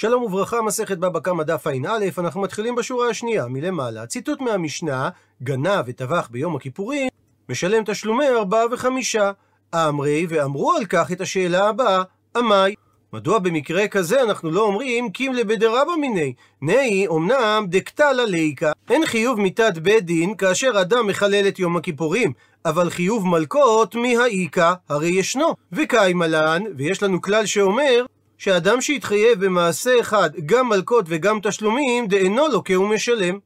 שלום וברכה, מסכת בבא קמא דף ע"א, אנחנו מתחילים בשורה השנייה, מלמעלה. ציטוט מהמשנה, גנב וטבח ביום הכיפורים, משלם תשלומי ארבעה וחמישה. אמרי, ואמרו על כך את השאלה הבאה, עמי. מדוע במקרה כזה אנחנו לא אומרים קימלה בדרבא מיני? נהי, אמנם דקתלה ליקה, אין חיוב מיתת בית דין כאשר אדם מחלל את יום הכיפורים, אבל חיוב מלקות מהאיכא, הרי ישנו. וקיימלן, ויש לנו כלל שאומר, שאדם שהתחייב במעשה אחד גם מלקות וגם תשלומים, דאינו לוקה ומשלם.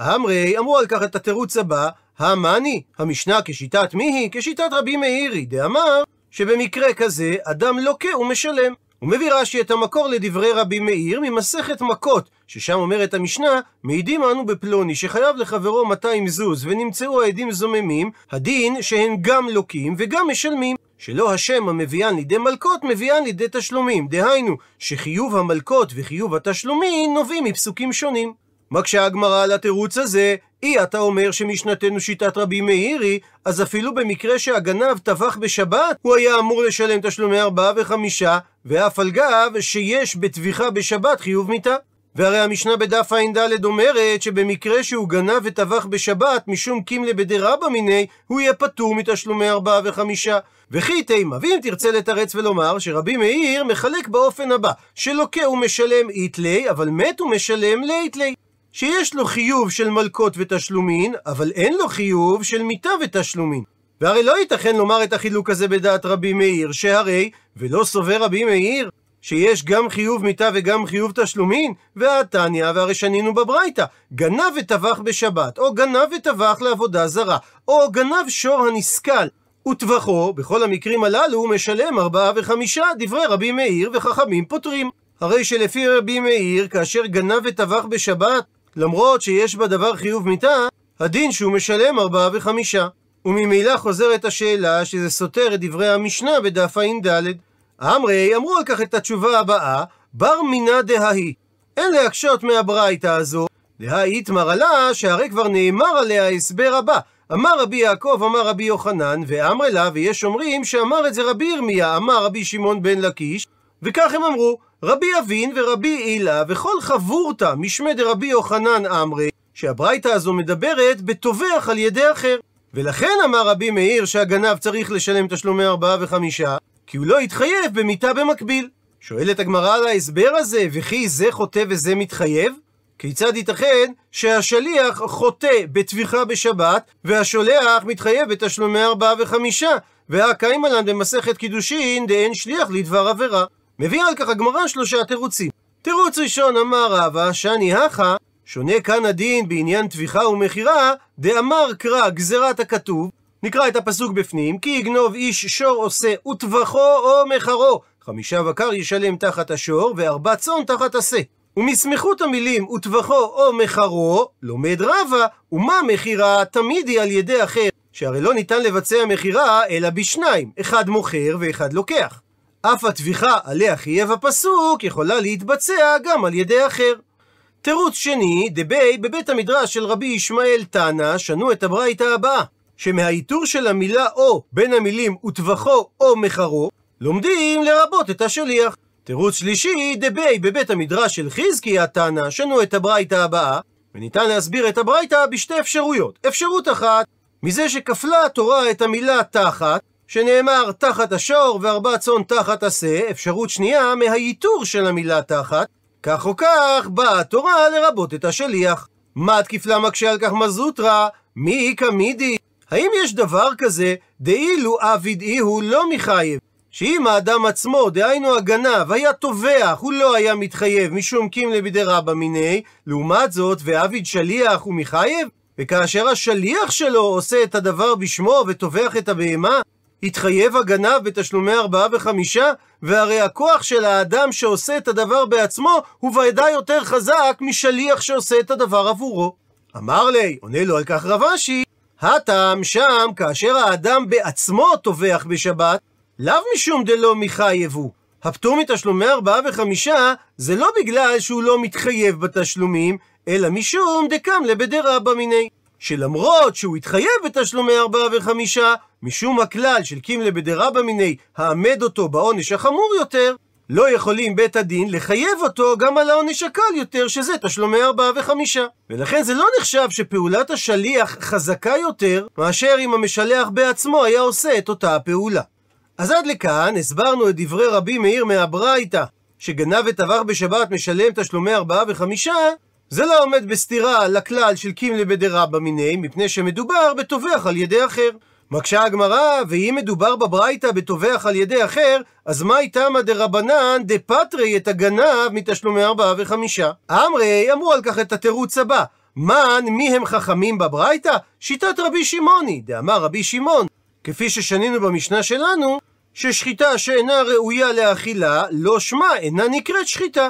אמרי, אמרו על כך את התירוץ הבא, המאני, המשנה כשיטת מי היא? כשיטת רבי מאירי, דאמר שבמקרה כזה אדם לוקה ומשלם. הוא מביא רש"י את המקור לדברי רבי מאיר ממסכת מכות, ששם אומרת המשנה, מעידים אנו בפלוני שחייב לחברו 200 זוז ונמצאו העדים זוממים, הדין שהן גם לוקים וגם משלמים. שלא השם המביאן לידי מלקות, מביאן לידי תשלומים. דהיינו, שחיוב המלקות וחיוב התשלומים נובעים מפסוקים שונים. מקשה הגמרא על התירוץ הזה, אי אתה אומר שמשנתנו שיטת רבי מאירי, אז אפילו במקרה שהגנב טבח בשבת, הוא היה אמור לשלם תשלומי ארבעה וחמישה, ואף על גב שיש בטביחה בשבת חיוב מיתה. והרי המשנה בדף ע"ד אומרת שבמקרה שהוא גנב וטבח בשבת משום קימלה בדרבא מיני, הוא יהיה פטור מתשלומי ארבעה וחמישה. וכי תימא, ואם תרצה לתרץ ולומר שרבי מאיר מחלק באופן הבא, שלוקה הוא משלם איתלי, אבל מת הוא משלם לאיתלי. שיש לו חיוב של מלקות ותשלומין, אבל אין לו חיוב של מיתה ותשלומין. והרי לא ייתכן לומר את החילוק הזה בדעת רבי מאיר, שהרי, ולא סובר רבי מאיר, שיש גם חיוב מיתה וגם חיוב תשלומין, והתניא, והרי שנינו בברייתא, גנב וטבח בשבת, או גנב וטבח לעבודה זרה, או גנב שור הנסכל, וטבחו, בכל המקרים הללו, הוא משלם ארבעה וחמישה, דברי רבי מאיר וחכמים פותרים. הרי שלפי רבי מאיר, כאשר גנב וטבח בשבת, למרות שיש בדבר חיוב מיתה, הדין שהוא משלם ארבעה וחמישה. וממילא חוזרת השאלה שזה סותר את דברי המשנה בדף ע"ד. אמרי אמרו על כך את התשובה הבאה, בר מינא דהאי. אין להקשות מהברייתא הזו, דהאי איתמר עלה, שהרי כבר נאמר עליה ההסבר הבא. אמר רבי יעקב, אמר רבי יוחנן, ואמר לה, ויש אומרים שאמר את זה רבי ירמיה, אמר רבי שמעון בן לקיש, וכך הם אמרו, רבי אבין ורבי הילה וכל חברותא משמי דרבי יוחנן אמרי, שהברייתא הזו מדברת בטובח על ידי אחר. ולכן אמר רבי מאיר שהגנב צריך לשלם תשלומי ארבעה וחמישה, כי הוא לא התחייב במיתה במקביל. שואלת הגמרא על ההסבר הזה, וכי זה חוטא וזה מתחייב? כיצד ייתכן שהשליח חוטא בטביחה בשבת, והשולח מתחייב בתשלומי ארבעה וחמישה? והקיימלן במסכת קידושין דאין שליח לדבר עבירה. מביאה על כך הגמרא שלושה תירוצים. תירוץ ראשון אמר רבא, שאני הכה, שונה כאן הדין בעניין טביחה ומכירה, דאמר קרא גזירת הכתוב, נקרא את הפסוק בפנים, כי יגנוב איש שור עושה וטבחו או מחרו, חמישה בקר ישלם תחת השור, וארבע צאן תחת השה. ומסמיכות המילים וטבחו או מחרו, לומד רבא, ומה מכירה תמיד היא על ידי אחר, שהרי לא ניתן לבצע מכירה אלא בשניים, אחד מוכר ואחד לוקח. אף הטביחה עליה חייב הפסוק יכולה להתבצע גם על ידי אחר. תירוץ שני, דבי בבית המדרש של רבי ישמעאל תנא שנו את הברייתא הבאה, שמהאיתור של המילה או בין המילים וטבחו או מחרו, לומדים לרבות את השליח. תירוץ שלישי, דבי בבית המדרש של חזקי התנא שנו את הברייתא הבאה, וניתן להסביר את הברייתא בשתי אפשרויות. אפשרות אחת, מזה שכפלה התורה את המילה תחת, שנאמר תחת השור וארבע צאן תחת השה, אפשרות שנייה מהייתור של המילה תחת, כך או כך באה התורה לרבות את השליח. מה תקיפלה מקשה על כך מזוטרא? מי איכא מידי? האם יש דבר כזה, דאילו עביד אי הוא לא מחייב? שאם האדם עצמו, דהיינו הגנב, היה טובח, הוא לא היה מתחייב משום קימלה בידי רבא מיני, לעומת זאת, ועביד שליח הוא מחייב? וכאשר השליח שלו עושה את הדבר בשמו וטובח את הבהמה, התחייב הגנב בתשלומי ארבעה וחמישה, והרי הכוח של האדם שעושה את הדבר בעצמו, הוא ודאי יותר חזק משליח שעושה את הדבר עבורו. אמר לי, עונה לו על כך רב אשי, הטעם שם, כאשר האדם בעצמו טובח בשבת, לאו משום דלא מחייבו. הפטור מתשלומי ארבעה וחמישה, זה לא בגלל שהוא לא מתחייב בתשלומים, אלא משום דקם לבדרבא מיני. שלמרות שהוא התחייב בתשלומי ארבעה וחמישה, משום הכלל של קימלה בדרבא מיני העמד אותו בעונש החמור יותר, לא יכולים בית הדין לחייב אותו גם על העונש הקל יותר, שזה תשלומי ארבעה וחמישה. ולכן זה לא נחשב שפעולת השליח חזקה יותר, מאשר אם המשלח בעצמו היה עושה את אותה הפעולה. אז עד לכאן הסברנו את דברי רבי מאיר מהברייתא, שגנב וטבח בשבת משלם תשלומי ארבעה וחמישה, זה לא עומד בסתירה לכלל של קימלי בדרבא מיני, מפני שמדובר בטובח על ידי אחר. מקשה הגמרא, ואם מדובר בברייתא בטובח על ידי אחר, אז מה איתמא דרבנן דפטרי את הגנב מתשלומי ארבעה וחמישה? אמרי אמרו על כך את התירוץ הבא, מן מי הם חכמים בברייתא? שיטת רבי שמעוני, דאמר רבי שמעון, כפי ששנינו במשנה שלנו, ששחיטה שאינה ראויה לאכילה, לא שמה אינה נקראת שחיטה.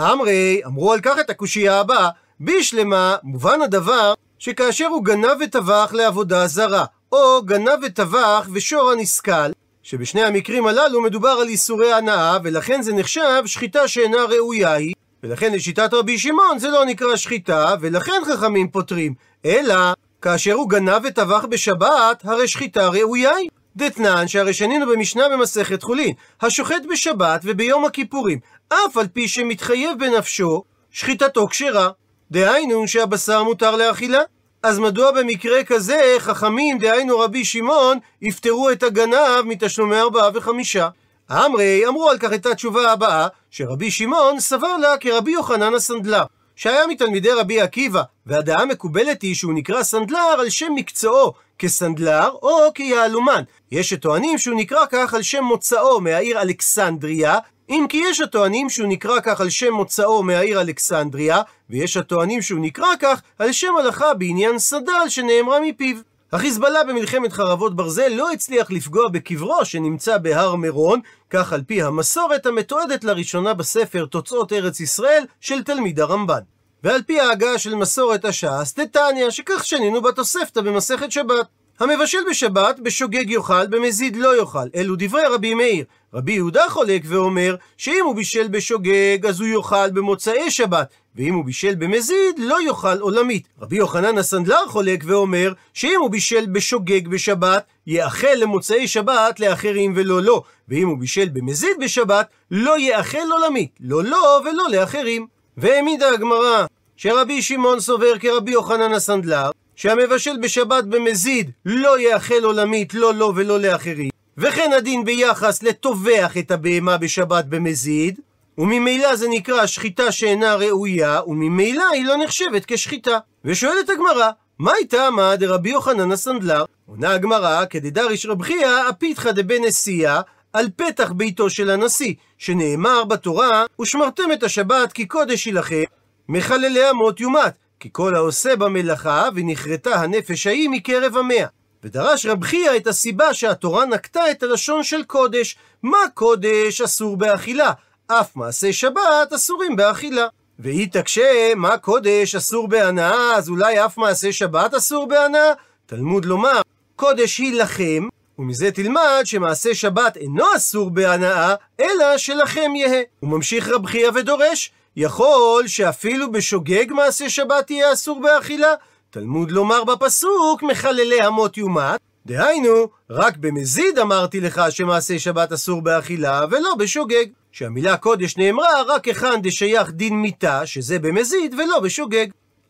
אמרי, אמרו על כך את הקושייה הבאה, בשלמה, מובן הדבר, שכאשר הוא גנב וטבח לעבודה זרה, או גנב וטבח ושור הנסכל, שבשני המקרים הללו מדובר על איסורי הנאה, ולכן זה נחשב שחיטה שאינה ראויה היא, ולכן לשיטת רבי שמעון זה לא נקרא שחיטה, ולכן חכמים פותרים, אלא כאשר הוא גנב וטבח בשבת, הרי שחיטה ראויה היא. דתנן שהרי שנינו במשנה במסכת חולין, השוחט בשבת וביום הכיפורים, אף על פי שמתחייב בנפשו, שחיטתו כשרה. דהיינו שהבשר מותר לאכילה. אז מדוע במקרה כזה חכמים, דהיינו רבי שמעון, יפטרו את הגנב מתשלומי ארבעה וחמישה? אמרי אמרו על כך את התשובה הבאה, שרבי שמעון סבר לה כרבי יוחנן הסנדלר, שהיה מתלמידי רבי עקיבא, והדעה המקובלת היא שהוא נקרא סנדלר על שם מקצועו, כסנדלר או כיהלומן. יש שטוענים שהוא נקרא כך על שם מוצאו מהעיר אלכסנדריה, אם כי יש הטוענים שהוא נקרא כך על שם מוצאו מהעיר אלכסנדריה, ויש הטוענים שהוא נקרא כך על שם הלכה בעניין סדל שנאמרה מפיו. החיזבאללה במלחמת חרבות ברזל לא הצליח לפגוע בקברו שנמצא בהר מירון, כך על פי המסורת המתועדת לראשונה בספר תוצאות ארץ ישראל של תלמיד הרמב"ן. ועל פי ההגה של מסורת הש"ס, דתניא, שכך שנינו בתוספתא במסכת שבת. המבשל בשבת, בשוגג יאכל, במזיד לא יאכל. אלו דברי רבי מאיר. רבי יהודה חולק ואומר, שאם הוא בישל בשוגג, אז הוא יאכל במוצאי שבת, ואם הוא בישל במזיד, לא יאכל עולמית. רבי יוחנן הסנדלר חולק ואומר, שאם הוא בישל בשוגג בשבת, יאכל למוצאי שבת לאחרים ולא לו, ואם הוא בישל במזיד בשבת, לא יאכל עולמית, לא לו ולא לאחרים. והעמידה הגמרא שרבי שמעון סובר כרבי יוחנן הסנדלר, שהמבשל בשבת במזיד לא יאכל עולמית לא לו ולא לאחרים, וכן הדין ביחס לטובח את הבהמה בשבת במזיד, וממילא זה נקרא שחיטה שאינה ראויה, וממילא היא לא נחשבת כשחיטה. ושואלת הגמרא, מה איתה עמד דרבי יוחנן הסנדלר? עונה הגמרא, כדדריש רב חייא, הפיתחא דבנשיאה, על פתח ביתו של הנשיא, שנאמר בתורה, ושמרתם את השבת כי קודש היא לכם, מחללי אמות יומת, כי כל העושה במלאכה, ונכרתה הנפש ההיא מקרב המאה. ודרש רב חייא את הסיבה שהתורה נקטה את הלשון של קודש. מה קודש אסור באכילה? אף מעשה שבת אסורים באכילה. והיא תקשה, מה קודש אסור בהנאה, אז אולי אף מעשה שבת אסור בהנאה? תלמוד לומר, קודש היא לכם, ומזה תלמד שמעשה שבת אינו אסור בהנאה, אלא שלכם יהא. הוא ממשיך רב חייא ודורש, יכול שאפילו בשוגג מעשה שבת יהיה אסור באכילה? תלמוד לומר בפסוק, מחללי אמות יומת, דהיינו, רק במזיד אמרתי לך שמעשה שבת אסור באכילה, ולא בשוגג. שהמילה קודש נאמרה רק היכן דשייך דין מיתה, שזה במזיד ולא בשוגג.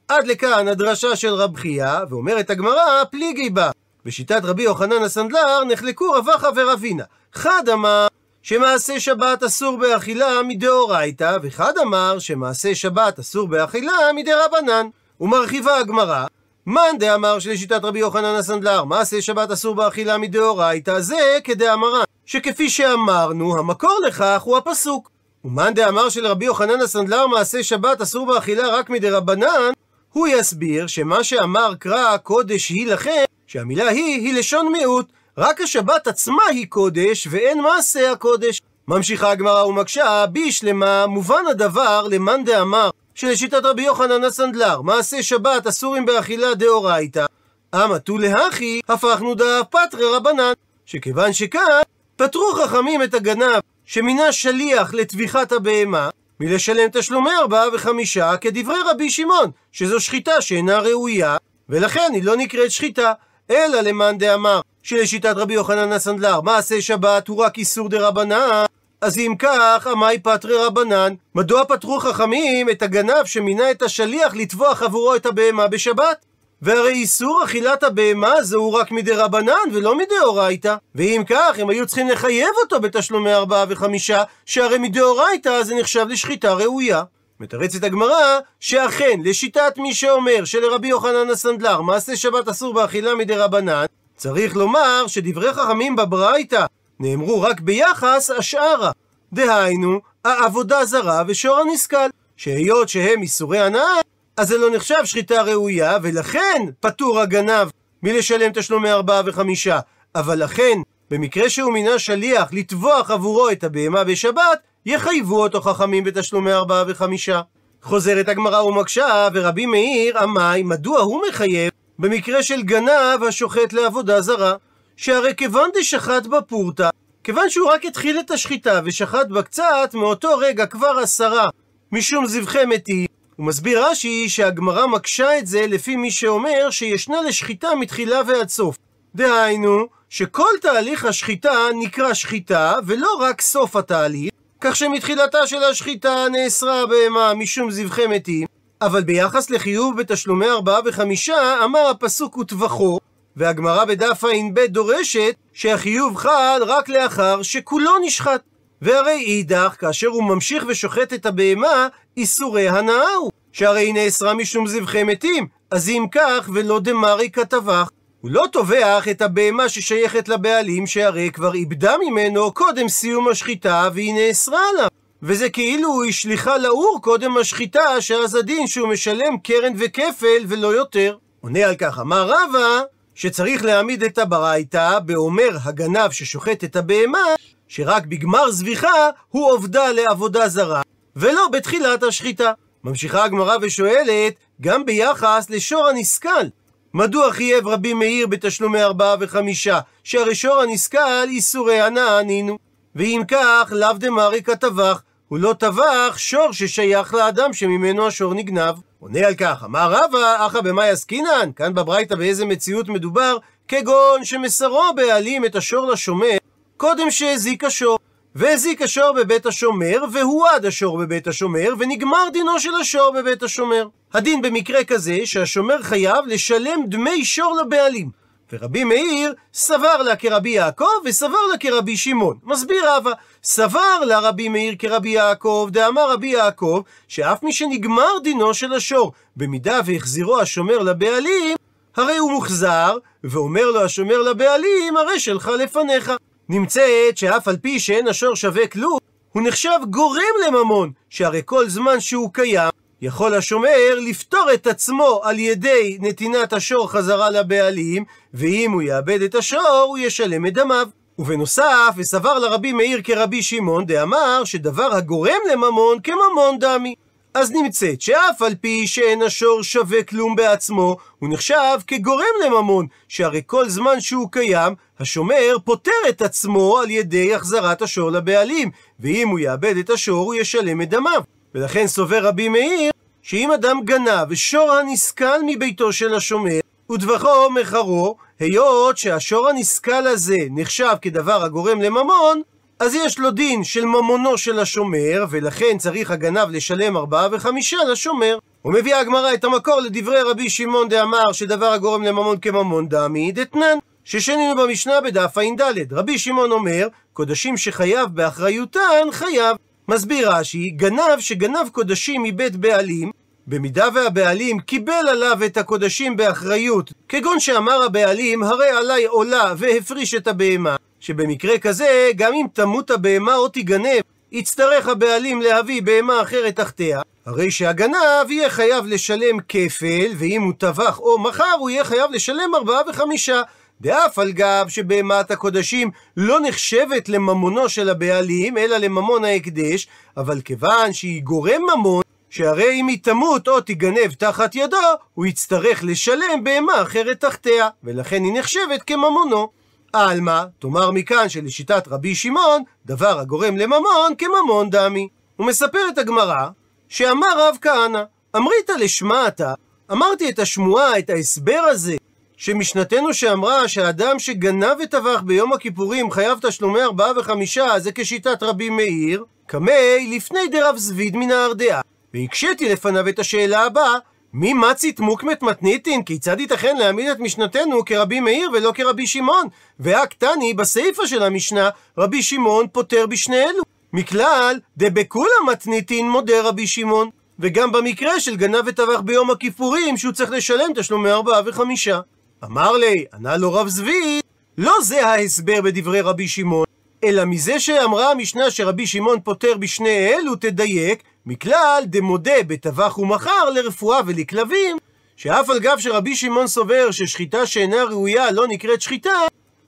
עד לכאן הדרשה של רב חייא, ואומרת הגמרא, פליגי בה. בשיטת רבי יוחנן הסנדלר נחלקו רבחה ורבינה. חד אמר שמעשה שבת אסור באכילה מדאורייתא, וחד אמר שמעשה שבת אסור באכילה מדרבנן. ומרחיבה הגמרא, מאן דאמר שלשיטת רבי יוחנן הסנדלר מעשה שבת אסור באכילה מדאורייתא, זה כדאמרן, שכפי שאמרנו, המקור לכך הוא הפסוק. ומאן דאמר שלרבי יוחנן הסנדלר מעשה שבת אסור באכילה רק מדרבנן, הוא יסביר שמה שאמר קרא קודש היא לכם, שהמילה היא היא לשון מיעוט, רק השבת עצמה היא קודש, ואין מעשה הקודש. ממשיכה הגמרא ומקשה, בישלמה מובן הדבר למאן דאמר שלשיטת רבי יוחנן הסנדלר, מעשה שבת אסורים באכילה דאורייתא, אמה תו להכי, הפכנו דאף פטרי רבנן, שכיוון שכאן, פטרו חכמים את הגנב שמינה שליח לטביחת הבהמה, מלשלם תשלומי ארבעה וחמישה כדברי רבי שמעון, שזו שחיטה שאינה ראויה, ולכן היא לא נקראת שחיטה, אלא למאן דאמר שלשיטת רבי יוחנן הסנדלר מעשה שבת הוא רק איסור דה רבנן, אז אם כך, עמאי פטרי רבנן. מדוע פטרו חכמים את הגנב שמינה את השליח לטבוח עבורו את הבהמה בשבת? והרי איסור אכילת הבהמה זהו רק מדי רבנן ולא מדי אורייתא. ואם כך, הם היו צריכים לחייב אותו בתשלומי ארבעה וחמישה, שהרי מדי אורייתא זה נחשב לשחיטה ראויה. מתרצת הגמרא, שאכן, לשיטת מי שאומר שלרבי יוחנן הסנדלר מעשה שבת אסור באכילה מדי רבנן, צריך לומר שדברי חכמים בברייתא נאמרו רק ביחס השערה. דהיינו, העבודה זרה ושור הנסכל, שהיות שהם איסורי הנאה, אז זה לא נחשב שחיטה ראויה, ולכן פטור הגנב מלשלם תשלומי ארבעה וחמישה. אבל לכן, במקרה שהוא מינה שליח לטבוח עבורו את הבהמה בשבת, יחייבו אותו חכמים בתשלומי ארבעה וחמישה. חוזרת הגמרא ומקשה, ורבי מאיר עמאי, מדוע הוא מחייב במקרה של גנב השוחט לעבודה זרה? שהרי כיוון דשחט בפורתא, כיוון שהוא רק התחיל את השחיטה ושחט בה קצת, מאותו רגע כבר עשרה משום זבחי מתים, הוא מסביר רש"י שהגמרא מקשה את זה לפי מי שאומר שישנה לשחיטה מתחילה ועד סוף. דהיינו, שכל תהליך השחיטה נקרא שחיטה, ולא רק סוף התהליך, כך שמתחילתה של השחיטה נאסרה הבהמה משום זבחי מתים, אבל ביחס לחיוב בתשלומי ארבעה וחמישה, אמר הפסוק וטבחו, והגמרא בדף ע"ב דורשת שהחיוב חל רק לאחר שכולו נשחט. והרי אידך, כאשר הוא ממשיך ושוחט את הבהמה, איסורי הנאה הוא, שהרי היא נאסרה משום זבחי מתים, אז אם כך, ולא דמרי כתבך, הוא לא טובח את הבהמה ששייכת לבעלים, שהרי כבר איבדה ממנו קודם סיום השחיטה, והיא נאסרה עליו. וזה כאילו הוא השליכה לאור קודם השחיטה, שאז הדין שהוא משלם קרן וכפל ולא יותר. עונה על כך, אמר רבא, שצריך להעמיד את הברייתא באומר הגנב ששוחט את הבהמה, שרק בגמר זביחה הוא עובדה לעבודה זרה, ולא בתחילת השחיטה. ממשיכה הגמרא ושואלת, גם ביחס לשור הנסכל, מדוע חייב רבי מאיר בתשלומי ארבעה וחמישה, שהרי שור הנסכל איסורי הנאה נינו. ואם כך, לאו דמרי כטבח, הוא לא טבח שור ששייך לאדם שממנו השור נגנב. עונה על כך, אמר רבא, אחא במאי עסקינן? כאן בברייתא באיזה מציאות מדובר? כגון שמסרו בעלים את השור לשומר, קודם שהזיק השור. והזיק השור בבית השומר, והועד השור בבית השומר, ונגמר דינו של השור בבית השומר. הדין במקרה כזה, שהשומר חייב לשלם דמי שור לבעלים. ורבי מאיר סבר לה כרבי יעקב, וסבר לה כרבי שמעון. מסביר רבא, סבר לה רבי מאיר כרבי יעקב, דאמר רבי יעקב, שאף מי שנגמר דינו של השור, במידה והחזירו השומר לבעלים, הרי הוא מוחזר, ואומר לו השומר לבעלים, הרי שלך לפניך. נמצאת שאף על פי שאין השור שווה כלום, הוא נחשב גורם לממון, שהרי כל זמן שהוא קיים, יכול השומר לפטור את עצמו על ידי נתינת השור חזרה לבעלים, ואם הוא יאבד את השור, הוא ישלם את דמיו. ובנוסף, וסבר לרבי מאיר כרבי שמעון, דאמר שדבר הגורם לממון כממון דמי. אז נמצאת שאף על פי שאין השור שווה כלום בעצמו, הוא נחשב כגורם לממון, שהרי כל זמן שהוא קיים, השומר פוטר את עצמו על ידי החזרת השור לבעלים, ואם הוא יאבד את השור הוא ישלם את דמיו. ולכן סובר רבי מאיר, שאם אדם גנב ושור הנסכל מביתו של השומר, וטבחו מחרו, היות שהשור הנסכל הזה נחשב כדבר הגורם לממון, אז יש לו דין של ממונו של השומר, ולכן צריך הגנב לשלם ארבעה וחמישה לשומר. ומביאה הגמרא את המקור לדברי רבי שמעון דאמר שדבר הגורם לממון כממון דמי דתנן. ששנינו במשנה בדף ע"ד. רבי שמעון אומר, קודשים שחייב באחריותן, חייב. מסביר רש"י, גנב שגנב קודשים מבית בעלים, במידה והבעלים קיבל עליו את הקודשים באחריות, כגון שאמר הבעלים, הרי עליי עולה והפריש את הבהמה, שבמקרה כזה, גם אם תמות הבהמה או תיגנב, יצטרך הבעלים להביא בהמה אחרת תחתיה, הרי שהגנב יהיה חייב לשלם כפל, ואם הוא טבח או מכר, הוא יהיה חייב לשלם ארבעה וחמישה. דאף על גב שבהמת הקודשים לא נחשבת לממונו של הבעלים, אלא לממון ההקדש, אבל כיוון שהיא גורם ממון, שהרי אם היא תמות או תיגנב תחת ידו, הוא יצטרך לשלם בהמה אחרת תחתיה, ולכן היא נחשבת כממונו. עלמא, תאמר מכאן שלשיטת רבי שמעון, דבר הגורם לממון כממון דמי. הוא מספר את הגמרא, שאמר רב כהנא, אמרית לשמעתה, אמרתי את השמועה, את ההסבר הזה, שמשנתנו שאמרה שאדם שגנב וטבח ביום הכיפורים חייב תשלומי ארבעה וחמישה זה כשיטת רבי מאיר, קמי לפני דרב זביד מן הארדעה. והקשיתי לפניו את השאלה הבאה, מי מצית מוקמת מתניתין? כיצד ייתכן להעמיד את משנתנו כרבי מאיר ולא כרבי שמעון? והקטני, בסיפא של המשנה, רבי שמעון פוטר בשני אלו. מכלל, דבכולה מתניתין מודה רבי שמעון. וגם במקרה של גנב וטבח ביום הכיפורים, שהוא צריך לשלם תשלומי ארבעה וחמישה. אמר לי, ענה לו רב זבי, לא זה ההסבר בדברי רבי שמעון, אלא מזה שאמרה המשנה שרבי שמעון פוטר בשני אלו, תדייק, מכלל דמודה בטבח ומחר לרפואה ולכלבים, שאף על גב שרבי שמעון סובר ששחיטה שאינה ראויה לא נקראת שחיטה,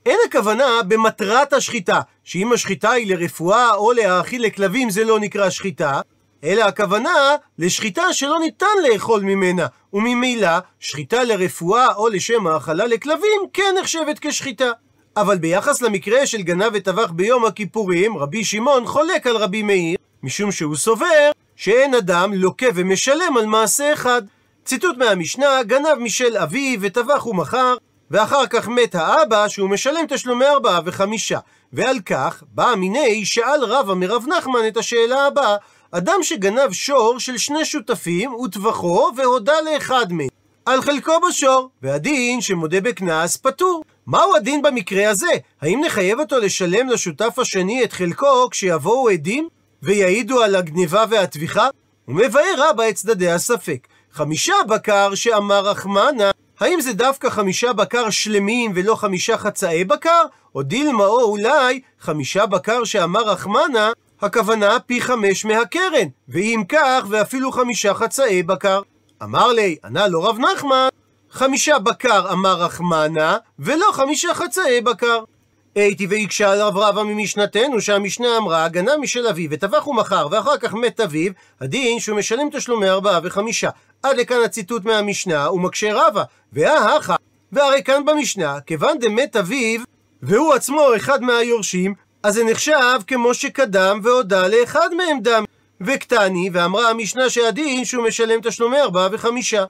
אין הכוונה במטרת השחיטה, שאם השחיטה היא לרפואה או להאכיל לכלבים זה לא נקרא שחיטה, אלא הכוונה לשחיטה שלא ניתן לאכול ממנה, וממילא שחיטה לרפואה או לשם האכלה לכלבים כן נחשבת כשחיטה. אבל ביחס למקרה של גנב וטבח ביום הכיפורים, רבי שמעון חולק על רבי מאיר, משום שהוא סובר שאין אדם לוקה ומשלם על מעשה אחד. ציטוט מהמשנה, גנב משל אביו וטבח ומכר, ואחר כך מת האבא שהוא משלם תשלומי ארבעה וחמישה. ועל כך בא מיני שאל רבא מרב נחמן את השאלה הבאה אדם שגנב שור של שני שותפים וטבחו והודה לאחד מהם על חלקו בשור, והדין שמודה בקנס פטור. מהו הדין במקרה הזה? האם נחייב אותו לשלם לשותף השני את חלקו כשיבואו עדים ויעידו על הגניבה והטביחה? הוא מבאר רבה את צדדי הספק. חמישה בקר שאמר רחמנה, האם זה דווקא חמישה בקר שלמים ולא חמישה חצאי בקר? או דילמה או אולי חמישה בקר שאמר רחמנה, הכוונה פי חמש מהקרן, ואם כך, ואפילו חמישה חצאי בקר. אמר לי, ענה לו רב נחמן, חמישה בקר אמר רחמנה, ולא חמישה חצאי בקר. הייתי והקשה על רב רבא ממשנתנו שהמשנה אמרה הגנה משל אביו וטבח ומכר ואחר כך מת אביו הדין שהוא משלם תשלומי ארבעה וחמישה עד לכאן הציטוט מהמשנה ומקשה רבא וההכה והרי כאן במשנה כיוון דמת אביו והוא עצמו אחד מהיורשים אז זה נחשב כמו שקדם והודה לאחד מהם דם. וקטני, ואמרה המשנה שהדין שהוא משלם תשלומי ארבעה וחמישה.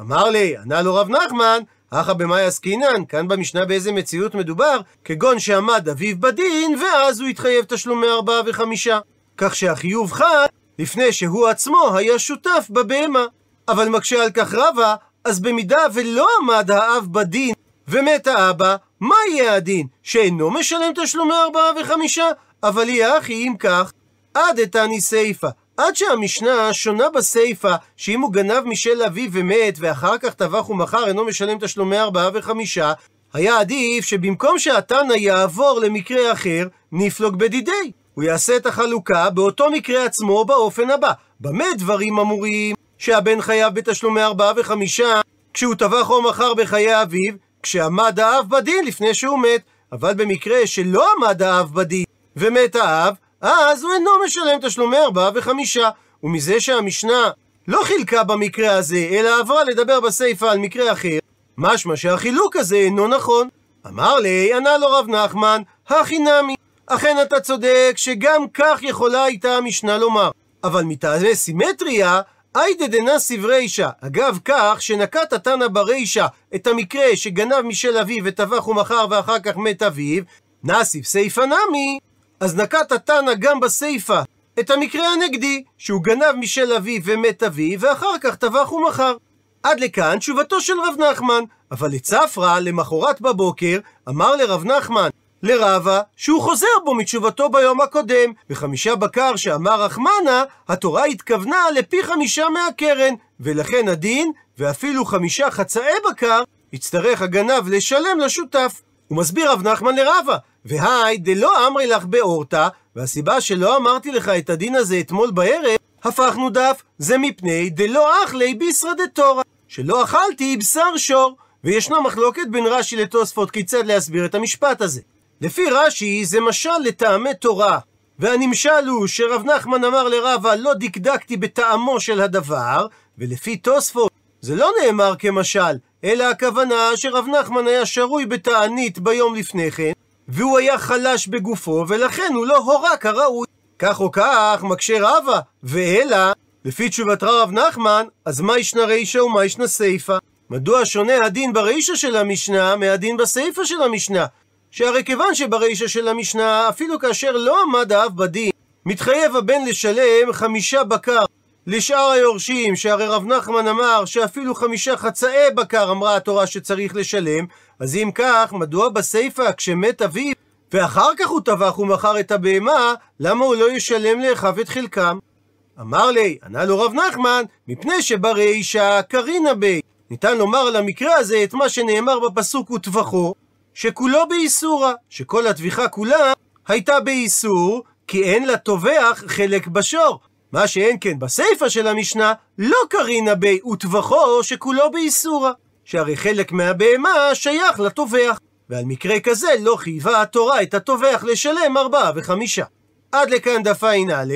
אמר לי, ענה לו רב נחמן, הכא במאי עסקינן, כאן במשנה באיזה מציאות מדובר, כגון שעמד אביו בדין, ואז הוא התחייב תשלומי ארבעה וחמישה. כך שהחיוב חד לפני שהוא עצמו היה שותף בבהמה. אבל מקשה על כך רבה, אז במידה ולא עמד האב בדין ומת האבא, מה יהיה הדין? שאינו משלם תשלומי ארבעה וחמישה? אבל יהיה אחי אם כך, עד אתני סיפה. עד שהמשנה שונה בסיפה, שאם הוא גנב משל אביו ומת, ואחר כך טבח ומכר אינו משלם תשלומי ארבעה וחמישה, היה עדיף שבמקום שהתנא יעבור למקרה אחר, נפלוג בדידי. הוא יעשה את החלוקה באותו מקרה עצמו באופן הבא. במה דברים אמורים? שהבן חייב בתשלומי ארבעה וחמישה, כשהוא טבח או מכר בחיי אביו, כשעמד האב בדין לפני שהוא מת, אבל במקרה שלא עמד האב בדין ומת האב, אז הוא אינו משלם תשלומי ארבעה וחמישה. ומזה שהמשנה לא חילקה במקרה הזה, אלא עברה לדבר בסיפא על מקרה אחר, משמע שהחילוק הזה אינו נכון. אמר לי, ענה לו רב נחמן, הכי נמי. אכן אתה צודק שגם כך יכולה הייתה המשנה לומר. אבל מטעמי סימטריה, היידה דנסיב רישא, אגב כך שנקט התנא ברישא את המקרה שגנב משל אביו וטבח ומכר ואחר כך מת אביו, נסיב סיפא נמי, אז נקט התנא גם בסיפא את המקרה הנגדי, שהוא גנב משל אביו ומת אביו ואחר כך טבח ומכר. עד לכאן תשובתו של רב נחמן, אבל לצפרא, למחרת בבוקר, אמר לרב נחמן, לרבה שהוא חוזר בו מתשובתו ביום הקודם, וחמישה בקר שאמר רחמנה, התורה התכוונה לפי חמישה מהקרן, ולכן הדין, ואפילו חמישה חצאי בקר, יצטרך הגנב לשלם לשותף. הוא מסביר רב נחמן לרבה, והי דלא אמרי לך באורתא, והסיבה שלא אמרתי לך את הדין הזה אתמול בערב, הפכנו דף, זה מפני דלא אכלי ביסרא דתורא, שלא אכלתי בשר שור. וישנה מחלוקת בין רש"י לתוספות כיצד להסביר את המשפט הזה. לפי רש"י זה משל לטעמי תורה, והנמשל הוא שרב נחמן אמר לרבה לא דקדקתי בטעמו של הדבר, ולפי תוספות זה לא נאמר כמשל, אלא הכוונה שרב נחמן היה שרוי בתענית ביום לפני כן, והוא היה חלש בגופו, ולכן הוא לא הורה כראוי. כך או כך, מקשה רבה, ואלא, לפי תשובת רב נחמן, אז מה ישנה רישא ומה ישנה סיפא? מדוע שונה הדין ברישא של המשנה מהדין בסיפא של המשנה? שהרי כיוון שברישא של המשנה, אפילו כאשר לא עמד האב בדין, מתחייב הבן לשלם חמישה בקר לשאר היורשים, שהרי רב נחמן אמר שאפילו חמישה חצאי בקר אמרה התורה שצריך לשלם, אז אם כך, מדוע בסיפא כשמת אביו ואחר כך הוא טבח ומכר את הבהמה, למה הוא לא ישלם לאחיו את חלקם? אמר לי, ענה לו רב נחמן, מפני שברישא קרינה בי. ניתן לומר על המקרה הזה את מה שנאמר בפסוק וטבחו, שכולו באיסורה, שכל הטביחה כולה הייתה באיסור, כי אין לטובח חלק בשור. מה שאין כן בסיפא של המשנה, לא קרינה בי וטבחו שכולו באיסורה, שהרי חלק מהבהמה שייך לטובח. ועל מקרה כזה לא חייבה התורה את הטובח לשלם ארבעה וחמישה. עד לכאן דף ע"א.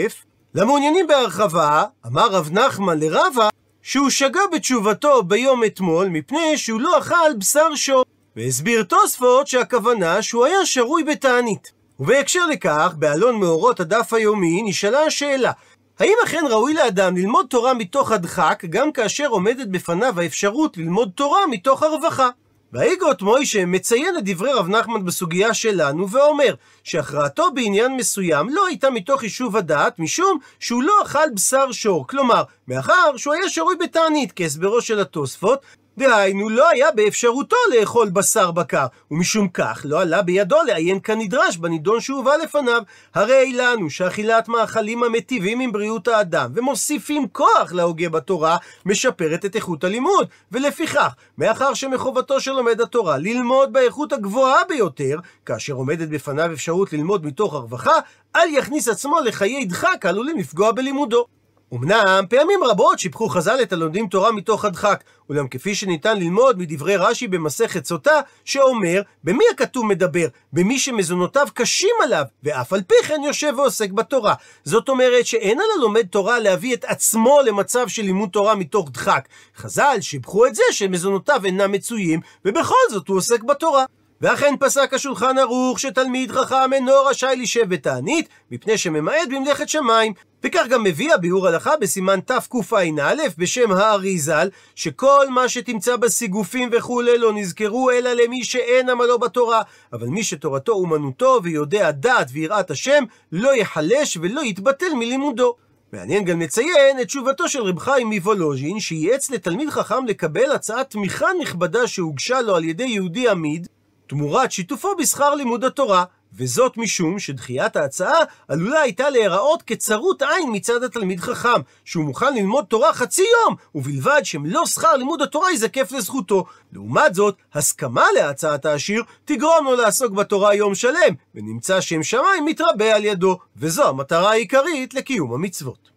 למעוניינים בהרחבה, אמר רב נחמן לרבה שהוא שגה בתשובתו ביום אתמול מפני שהוא לא אכל בשר שור. והסביר תוספות שהכוונה שהוא היה שרוי בתענית. ובהקשר לכך, באלון מאורות הדף היומי נשאלה השאלה האם אכן ראוי לאדם ללמוד תורה מתוך הדחק, גם כאשר עומדת בפניו האפשרות ללמוד תורה מתוך הרווחה? והאיגות מוישה מציין את דברי רב נחמן בסוגיה שלנו ואומר שהכרעתו בעניין מסוים לא הייתה מתוך יישוב הדעת משום שהוא לא אכל בשר שור כלומר מאחר שהוא היה שרוי בתענית כהסברו של התוספות דהיינו, לא היה באפשרותו לאכול בשר בקר, ומשום כך לא עלה בידו לעיין כנדרש בנידון שהובא לפניו. הרי לנו שאכילת מאכלים המטיבים עם בריאות האדם ומוסיפים כוח להוגה בתורה, משפרת את איכות הלימוד. ולפיכך, מאחר שמחובתו של לומד התורה ללמוד באיכות הגבוהה ביותר, כאשר עומדת בפניו אפשרות ללמוד מתוך הרווחה, אל יכניס עצמו לחיי דחק העלולים לפגוע בלימודו. אמנם פעמים רבות שיבחו חז"ל את הלומדים תורה מתוך הדחק, אולם כפי שניתן ללמוד מדברי רש"י במסכת סוטה, שאומר, במי הכתוב מדבר? במי שמזונותיו קשים עליו, ואף על פי כן יושב ועוסק בתורה. זאת אומרת שאין על הלומד תורה להביא את עצמו למצב של לימוד תורה מתוך דחק. חז"ל שיבחו את זה שמזונותיו אינם מצויים, ובכל זאת הוא עוסק בתורה. ואכן פסק השולחן ערוך שתלמיד חכם אינו רשאי לשב בתענית, מפני שממעט במלאכת שמיים. וכך גם מביא הביאור הלכה בסימן תקע"א בשם האריזל, שכל מה שתמצא בסיגופים וכולי לא נזכרו אלא למי שאין עמלו בתורה, אבל מי שתורתו אומנותו ויודע דעת ויראת השם, לא יחלש ולא יתבטל מלימודו. מעניין גם לציין את תשובתו של רב חיים מוולוז'ין, שייעץ לתלמיד חכם לקבל הצעת תמיכה נכבדה שהוגשה לו על ידי יהודי עמיד, תמורת שיתופו בשכר לימוד התורה, וזאת משום שדחיית ההצעה עלולה הייתה להיראות כצרות עין מצד התלמיד חכם, שהוא מוכן ללמוד תורה חצי יום, ובלבד שמלוא שכר לימוד התורה ייזקף לזכותו. לעומת זאת, הסכמה להצעת העשיר תגרום לו לעסוק בתורה יום שלם, ונמצא שם שמיים מתרבה על ידו, וזו המטרה העיקרית לקיום המצוות.